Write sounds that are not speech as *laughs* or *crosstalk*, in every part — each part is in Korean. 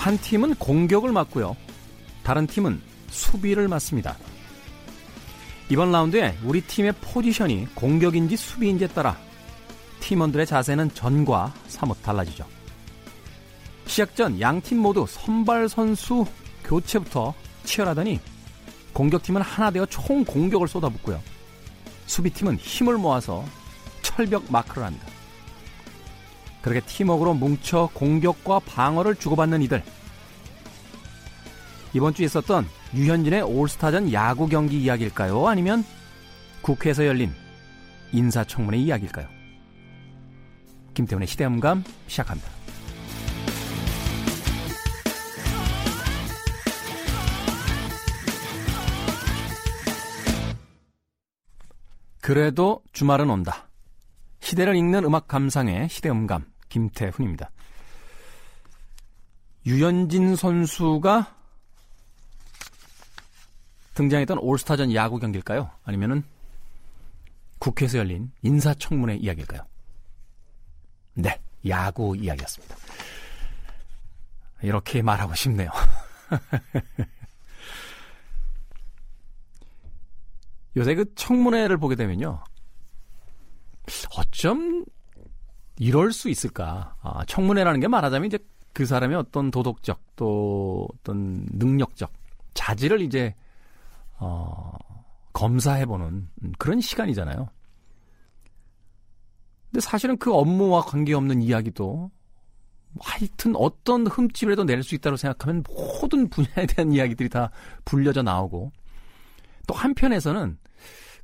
한 팀은 공격을 맡고요. 다른 팀은 수비를 맡습니다. 이번 라운드에 우리 팀의 포지션이 공격인지 수비인지에 따라 팀원들의 자세는 전과 사뭇 달라지죠. 시작 전 양 팀 모두 선발 선수 교체부터 치열하더니 공격팀은 하나 되어 총 공격을 쏟아붓고요. 수비팀은 힘을 모아서 철벽 마크를 합니다. 그렇게 팀워크로 뭉쳐 공격과 방어를 주고받는 이들. 이번 주에 있었던 유현진의 올스타전 야구 경기 이야기일까요? 아니면 국회에서 열린 인사청문회 이야기일까요? 김태훈의 시대음감 시작합니다. 그래도 주말은 온다. 시대를 읽는 음악 감상의 시대음감 김태훈입니다. 유현진 선수가 등장했던 올스타전 야구 경기일까요? 아니면은 국회에서 열린 인사청문회 이야기일까요? 네, 야구 이야기였습니다. 이렇게 말하고 싶네요. *laughs* 요새 그 청문회를 보게 되면요. 어쩜 이럴 수 있을까? 아, 청문회라는 게 말하자면 이제 그 사람의 어떤 도덕적 또 어떤 능력적 자질을 이제 어, 검사해보는 그런 시간이잖아요. 근데 사실은 그 업무와 관계없는 이야기도 하여튼 어떤 흠집이라도 낼 수 있다고 생각하면 모든 분야에 대한 이야기들이 다 불려져 나오고 또 한편에서는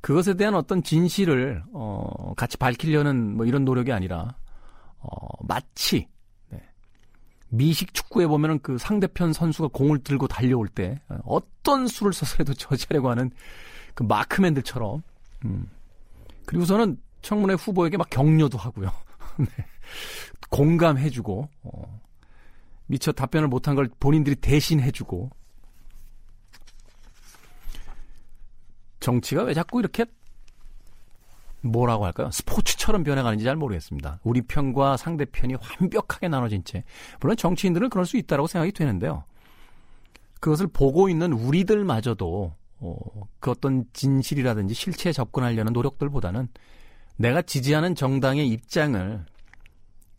그것에 대한 어떤 진실을 어, 같이 밝히려는 뭐 이런 노력이 아니라 어, 마치 네. 미식 축구에 보면은 그 상대편 선수가 공을 들고 달려올 때 어떤 수를 써서라도 저지하려고 하는 그 마크맨들처럼 음. 그리고서는 청문회 후보에게 막 격려도 하고요. *laughs* 네. 공감해주고 어. 미처 답변을 못한 걸 본인들이 대신 해주고 정치가 왜 자꾸 이렇게 뭐라고 할까요? 스포츠처럼 변해가는지 잘 모르겠습니다. 우리 편과 상대편이 완벽하게 나눠진 채. 물론 정치인들은 그럴 수 있다고 생각이 되는데요. 그것을 보고 있는 우리들마저도 어, 그 어떤 진실이라든지 실체에 접근하려는 노력들보다는 내가 지지하는 정당의 입장을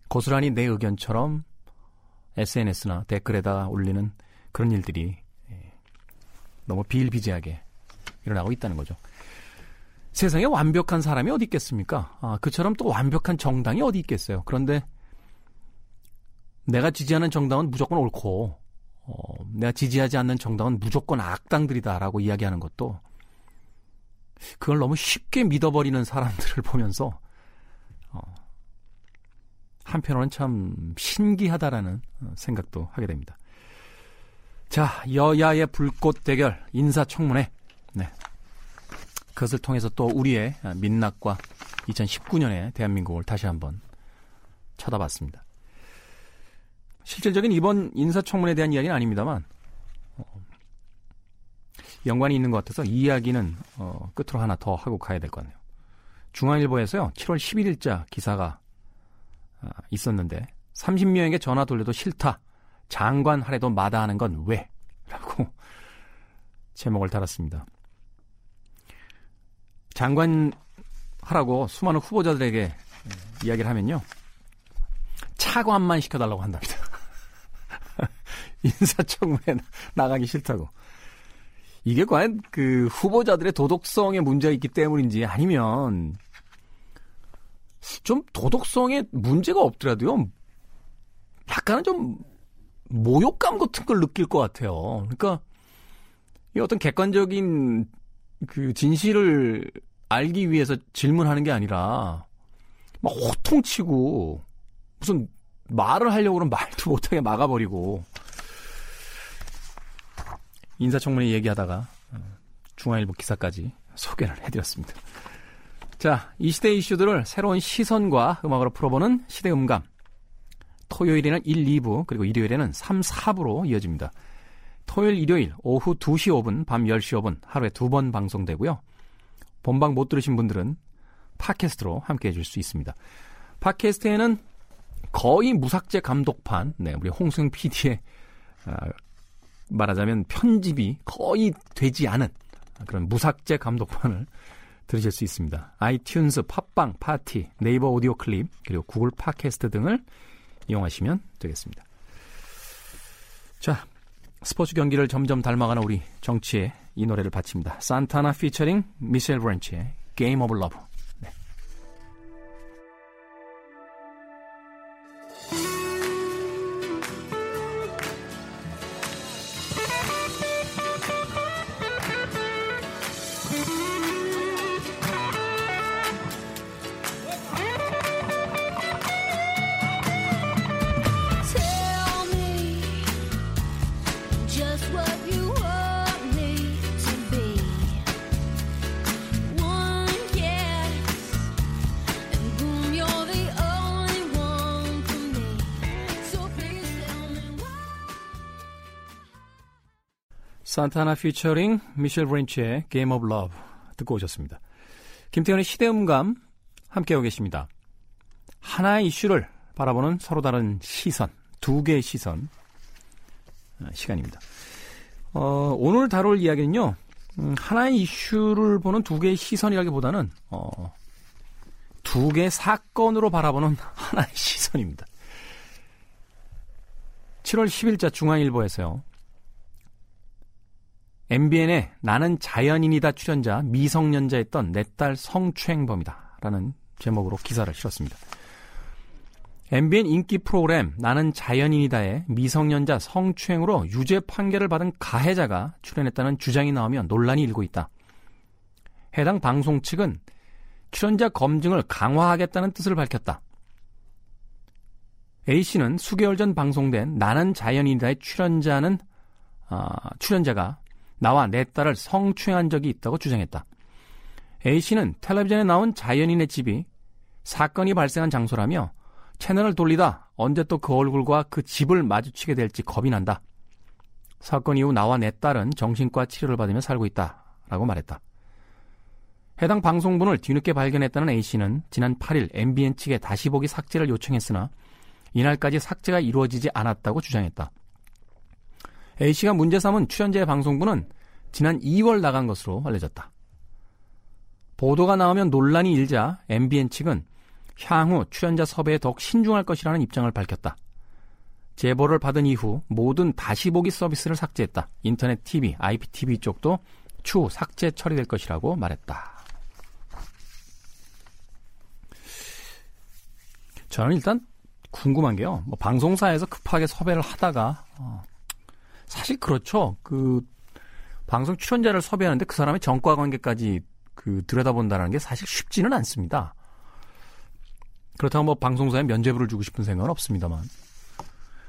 고스란히 내 의견처럼 SNS나 댓글에다 올리는 그런 일들이 예, 너무 비일비재하게 일어나고 있다는 거죠. 세상에 완벽한 사람이 어디 있겠습니까? 아, 그처럼 또 완벽한 정당이 어디 있겠어요. 그런데 내가 지지하는 정당은 무조건 옳고, 어, 내가 지지하지 않는 정당은 무조건 악당들이다라고 이야기하는 것도 그걸 너무 쉽게 믿어버리는 사람들을 보면서 어, 한편으로는 참 신기하다라는 생각도 하게 됩니다. 자, 여야의 불꽃 대결 인사청문회 네. 그것을 통해서 또 우리의 민낯과 2019년의 대한민국을 다시 한번 쳐다봤습니다. 실질적인 이번 인사청문회에 대한 이야기는 아닙니다만 어, 연관이 있는 것 같아서 이 이야기는 어, 끝으로 하나 더 하고 가야 될 것 같네요. 중앙일보에서요 7월 11일자 기사가 아, 있었는데 30명에게 전화 돌려도 싫다. 장관 하래도 마다하는 건 왜? 라고 *laughs* 제목을 달았습니다. 장관 하라고 수많은 후보자들에게 이야기를 하면요. 차관만 시켜달라고 한답니다. *laughs* 인사청문회 나가기 싫다고. 이게 과연 그 후보자들의 도덕성에 문제가 있기 때문인지 아니면 좀 도덕성에 문제가 없더라도요. 약간은 좀 모욕감 같은 걸 느낄 것 같아요. 그러니까 이 어떤 객관적인 그 진실을 알기 위해서 질문하는 게 아니라 막 호통치고 무슨 말을 하려고 그러면 말도 못하게 막아버리고 인사청문회 얘기하다가 중앙일보 기사까지 소개를 해드렸습니다. 자, 이 시대 이슈들을 새로운 시선과 음악으로 풀어보는 시대 음감. 토요일에는 1, 2부, 그리고 일요일에는 3, 4부로 이어집니다. 토요일, 일요일 오후 2시 5분, 밤 10시 5분 하루에 두 번 방송되고요. 본방 못 들으신 분들은 팟캐스트로 함께 해줄 수 있습니다. 팟캐스트에는 거의 무삭제 감독판, 네, 우리 홍승 PD의 아, 말하자면 편집이 거의 되지 않은 그런 무삭제 감독판을 들으실 수 있습니다. 아이튠즈, 팟빵, 팟티, 네이버 오디오 클립, 그리고 구글 팟캐스트 등을 이용하시면 되겠습니다. 자, 스포츠 경기를 점점 닮아가는 우리 정치에 이 노래를 바칩니다. 산타나 피처링 미셸 브랜치의 Game of Love. 산타나 피처링 미셸 브랜치의 Game of 듣고 오셨습니다. 김태훈의 시대음감 함께하고 계십니다. 하나의 이슈를 바라보는 서로 다른 시선, 두 개의 시선 어, 시간입니다. 어, 오늘 다룰 이야기는요. 음, 하나의 이슈를 보는 두 개의 시선이라기보다는 어, 두 개의 사건으로 바라보는 *laughs* 하나의 시선입니다. 7월 10일자 중앙일보에서요. MBN의 나는 자연인이다 출연자 미성년자였던 내 딸 성추행범이다. 라는 제목으로 기사를 실었습니다. MBN 인기 프로그램 나는 자연인이다의 미성년자 성추행으로 유죄 판결을 받은 가해자가 출연했다는 주장이 나오며 논란이 일고 있다. 해당 방송 측은 출연자 검증을 강화하겠다는 뜻을 밝혔다. A씨는 수개월 전 방송된 나는 자연인이다의 출연자는 어, 출연자가 나와 내 딸을 성추행한 적이 있다고 주장했다. A씨는 텔레비전에 나온 자연인의 집이 사건이 발생한 장소라며 채널을 돌리다 언제 또 그 얼굴과 그 집을 마주치게 될지 겁이 난다. 사건 이후 나와 내 딸은 정신과 치료를 받으며 살고 있다. 라고 말했다. 해당 방송분을 뒤늦게 발견했다는 A씨는 지난 8일 MBN 측에 다시 보기 삭제를 요청했으나 이날까지 삭제가 이루어지지 않았다고 주장했다. A씨가 문제 삼은 출연자의 방송분은 지난 2월 나간 것으로 알려졌다. 보도가 나오면 논란이 일자 MBN 측은 향후 출연자 섭외에 더욱 신중할 것이라는 입장을 밝혔다. 제보를 받은 이후 모든 다시 보기 서비스를 삭제했다. 인터넷 TV, IPTV 쪽도 추후 삭제 처리될 것이라고 말했다. 저는 일단 궁금한 게요. 뭐 방송사에서 급하게 섭외를 하다가 어, 사실 그렇죠. 그 방송 출연자를 섭외하는데 그 사람의 정과 관계까지 그 들여다본다는 게 사실 쉽지는 않습니다. 그렇다고 뭐 방송사에 면죄부를 주고 싶은 생각은 없습니다만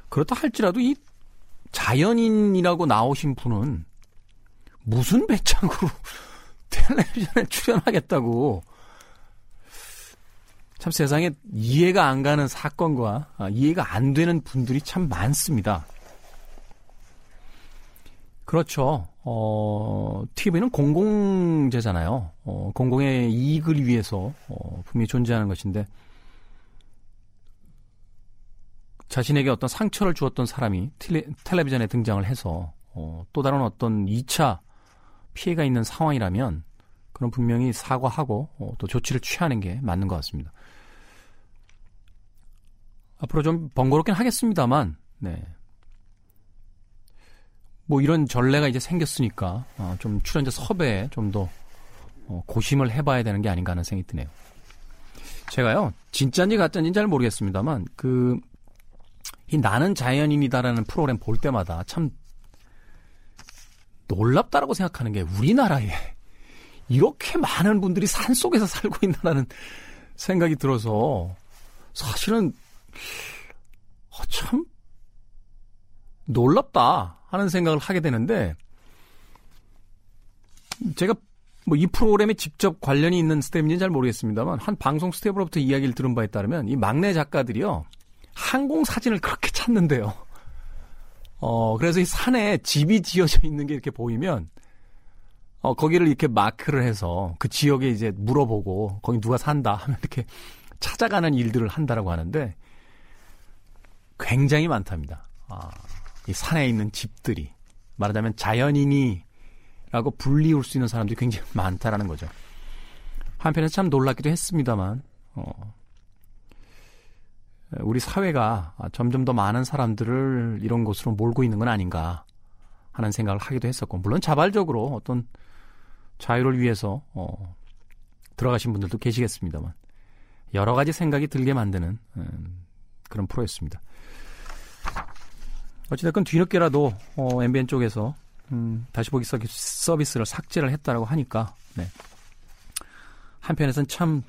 그렇다 할지라도 이 자연인이라고 나오신 분은 무슨 배짱으로 *laughs* 텔레비전에 출연하겠다고 참 세상에 이해가 안 가는 사건과 아, 이해가 안 되는 분들이 참 많습니다. 그렇죠. 어, TV는 공공재잖아요. 어, 공공의 이익을 위해서 어, 분명히 존재하는 것인데 자신에게 어떤 상처를 주었던 사람이 텔레, 텔레비전에 등장을 해서 어, 또 다른 어떤 2차 피해가 있는 상황이라면 그럼 분명히 사과하고 어, 또 조치를 취하는 게 맞는 것 같습니다. 앞으로 좀 번거롭긴 하겠습니다만, 네. 뭐 이런 전례가 이제 생겼으니까 어, 좀 출연자 섭외에 좀 더 어, 고심을 해봐야 되는 게 아닌가 하는 생각이 드네요. 제가요 진짜인지 가짜인지는 잘 모르겠습니다만 그 이 나는 자연인이다라는 프로그램 볼 때마다 참 놀랍다라고 생각하는 게 우리나라에 이렇게 많은 분들이 산 속에서 살고 있다는 생각이 들어서 사실은 어, 참 놀랍다 하는 생각을 하게 되는데 제가 뭐 이 프로그램에 직접 관련이 있는 스태프인지는 잘 모르겠습니다만 한 방송 스태프로부터 이야기를 들은 바에 따르면 이 막내 작가들이요 항공 사진을 그렇게 찾는대요. *laughs* 어 그래서 이 산에 집이 지어져 있는 게 이렇게 보이면 어 거기를 이렇게 마크를 해서 그 지역에 이제 물어보고 거기 누가 산다 하면 이렇게 찾아가는 일들을 한다라고 하는데 굉장히 많답니다. 아. 이 산에 있는 집들이 말하자면 자연인이라고 불리울 수 있는 사람들이 굉장히 *laughs* 많다라는 거죠. 한편에서 참 놀랍기도 했습니다만 어, 우리 사회가 점점 더 많은 사람들을 이런 곳으로 몰고 있는 건 아닌가 하는 생각을 하기도 했었고 물론 자발적으로 어떤 자유를 위해서 어, 들어가신 분들도 계시겠습니다만 여러 가지 생각이 들게 만드는 음, 그런 프로였습니다. 어찌됐건 뒤늦게라도 어, MBN 쪽에서 음, 다시 보기 서비스를 삭제를 했다라고 하니까 네. 한편에선 참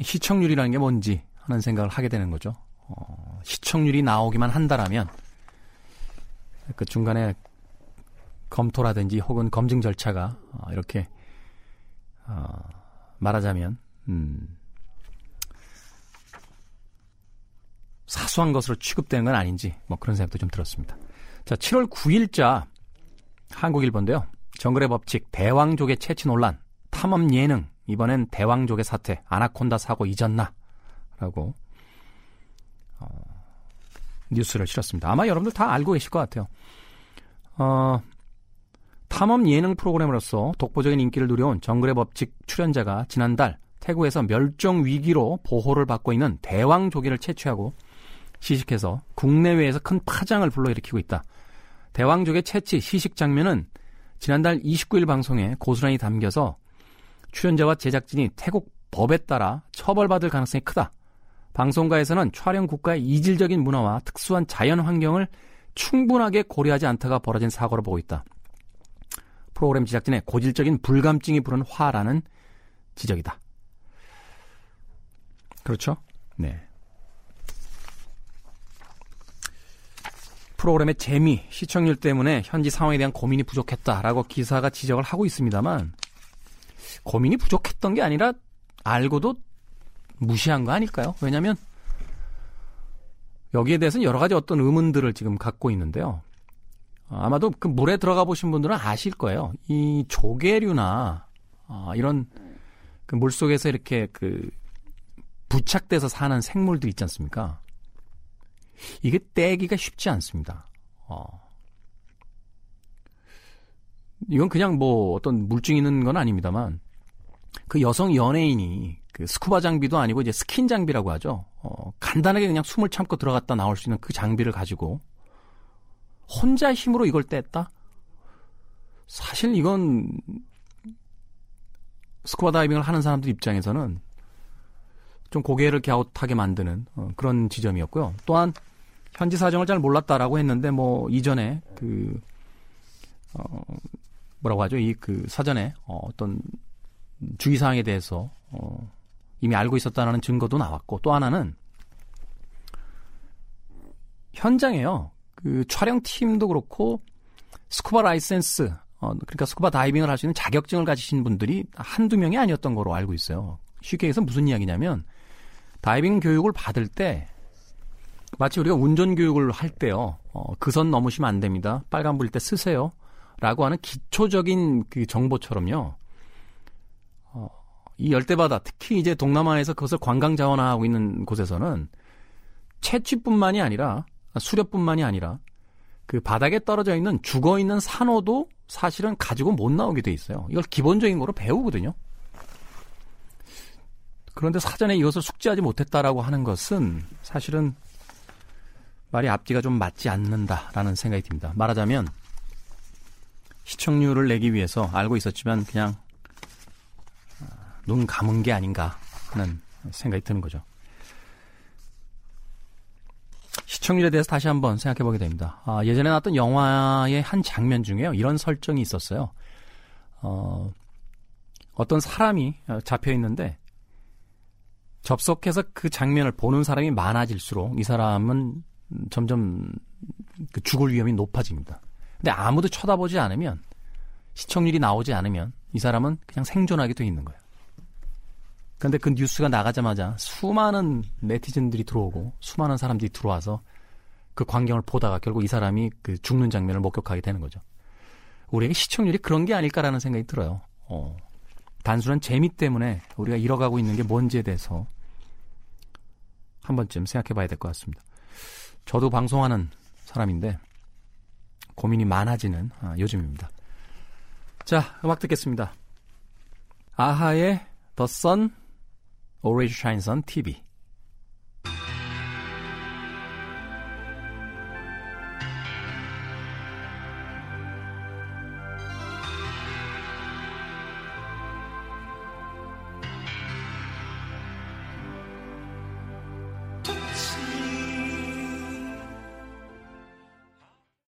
시청률이라는 게 뭔지 하는 생각을 하게 되는 거죠. 어, 시청률이 나오기만 한다라면 그 중간에 검토라든지 혹은 검증 절차가 어, 이렇게 어, 말하자면 음, 사소한 것으로 취급되는 건 아닌지 뭐 그런 생각도 좀 들었습니다. 자, 7월 9일자 한국일보인데요. 정글의 법칙, 대왕족의 채취 논란, 탐험 예능, 이번엔 대왕족의 사태, 아나콘다 사고 잊었나? 라고 어, 뉴스를 실었습니다. 아마 여러분들 다 알고 계실 것 같아요. 어, 탐험 예능 프로그램으로서 독보적인 인기를 누려온 정글의 법칙 출연자가 지난달 태국에서 멸종 위기로 보호를 받고 있는 대왕 조개를 채취하고 시식해서 국내외에서 큰 파장을 불러일으키고 있다. 대왕족의 채취 시식 장면은 지난달 29일 방송에 고스란히 담겨서 출연자와 제작진이 태국 법에 따라 처벌받을 가능성이 크다. 방송가에서는 촬영 국가의 이질적인 문화와 특수한 자연 환경을 충분하게 고려하지 않다가 벌어진 사고로 보고 있다. 프로그램 제작진의 고질적인 불감증이 부른 화라는 지적이다. 그렇죠? 네. 프로그램의 재미, 시청률 때문에 현지 상황에 대한 고민이 부족했다라고 기사가 지적을 하고 있습니다만 고민이 부족했던 게 아니라 알고도 무시한 거 아닐까요? 왜냐하면 여기에 대해서는 여러 가지 어떤 의문들을 지금 갖고 있는데요. 아마도 그 물에 들어가 보신 분들은 아실 거예요. 이 조개류나 아, 이런 그 물속에서 이렇게 그 부착돼서 사는 생물들 있지 않습니까? 이게 떼기가 쉽지 않습니다. 어. 이건 그냥 뭐 어떤 물증 있는 건 아닙니다만 그 여성 연예인이 그 스쿠바 장비도 아니고 이제 스킨 장비라고 하죠. 어, 간단하게 그냥 숨을 참고 들어갔다 나올 수 있는 그 장비를 가지고 혼자 힘으로 이걸 뗐다? 사실 이건 스쿠바 다이빙을 하는 사람들 입장에서는 좀 고개를 갸웃하게 만드는 어, 그런 지점이었고요. 또한 현지 사정을 잘 몰랐다라고 했는데 뭐 이전에 그 어, 뭐라고 하죠? 이 그 사전에 어, 어떤 주의 사항에 대해서 어, 이미 알고 있었다는 증거도 나왔고 또 하나는 현장에요. 그 촬영 팀도 그렇고 스쿠바 라이센스 어, 그러니까 스쿠바 다이빙을 할 수 있는 자격증을 가지신 분들이 한두 명이 아니었던 거로 알고 있어요. 쉽게 해서 무슨 이야기냐면 다이빙 교육을 받을 때 마치 우리가 운전 교육을 할 때요. 어, 그 선 넘으시면 안 됩니다. 빨간 불일 때 쓰세요. 라고 하는 기초적인 그 정보처럼요. 어, 이 열대바다, 특히 이제 동남아에서 그것을 관광 자원화하고 있는 곳에서는 채취뿐만이 아니라 수렵뿐만이 아니라 그 바닥에 떨어져 있는 죽어 있는 산호도 사실은 가지고 못 나오게 돼 있어요. 이걸 기본적인 거로 배우거든요. 그런데 사전에 이것을 숙지하지 못했다라고 하는 것은 사실은 말이 앞뒤가 좀 맞지 않는다라는 생각이 듭니다. 말하자면 시청률을 내기 위해서 알고 있었지만 그냥 아, 눈 감은 게 아닌가 하는 생각이 드는 거죠. 시청률에 대해서 다시 한번 생각해 보게 됩니다. 아, 예전에 나왔던 영화의 한 장면 중에요. 이런 설정이 있었어요. 어, 어떤 사람이 어, 잡혀 있는데 접속해서 그 장면을 보는 사람이 많아질수록 이 사람은 점점 그 죽을 위험이 높아집니다. 근데 아무도 쳐다보지 않으면 시청률이 나오지 않으면 이 사람은 그냥 생존하게 돼 있는 거예요. 그런데 그 뉴스가 나가자마자 수많은 네티즌들이 들어오고 수많은 사람들이 들어와서 그 광경을 보다가 결국 이 사람이 그 죽는 장면을 목격하게 되는 거죠. 우리에게 시청률이 그런 게 아닐까라는 생각이 들어요. 어. 단순한 재미 때문에 우리가 잃어가고 있는 게 뭔지에 대해서 한 번쯤 생각해 봐야 될 것 같습니다. 저도 방송하는 사람인데 고민이 많아지는 어, 요즘입니다. 자, 음악 듣겠습니다. 아하의 The Sun Always Shines on TV.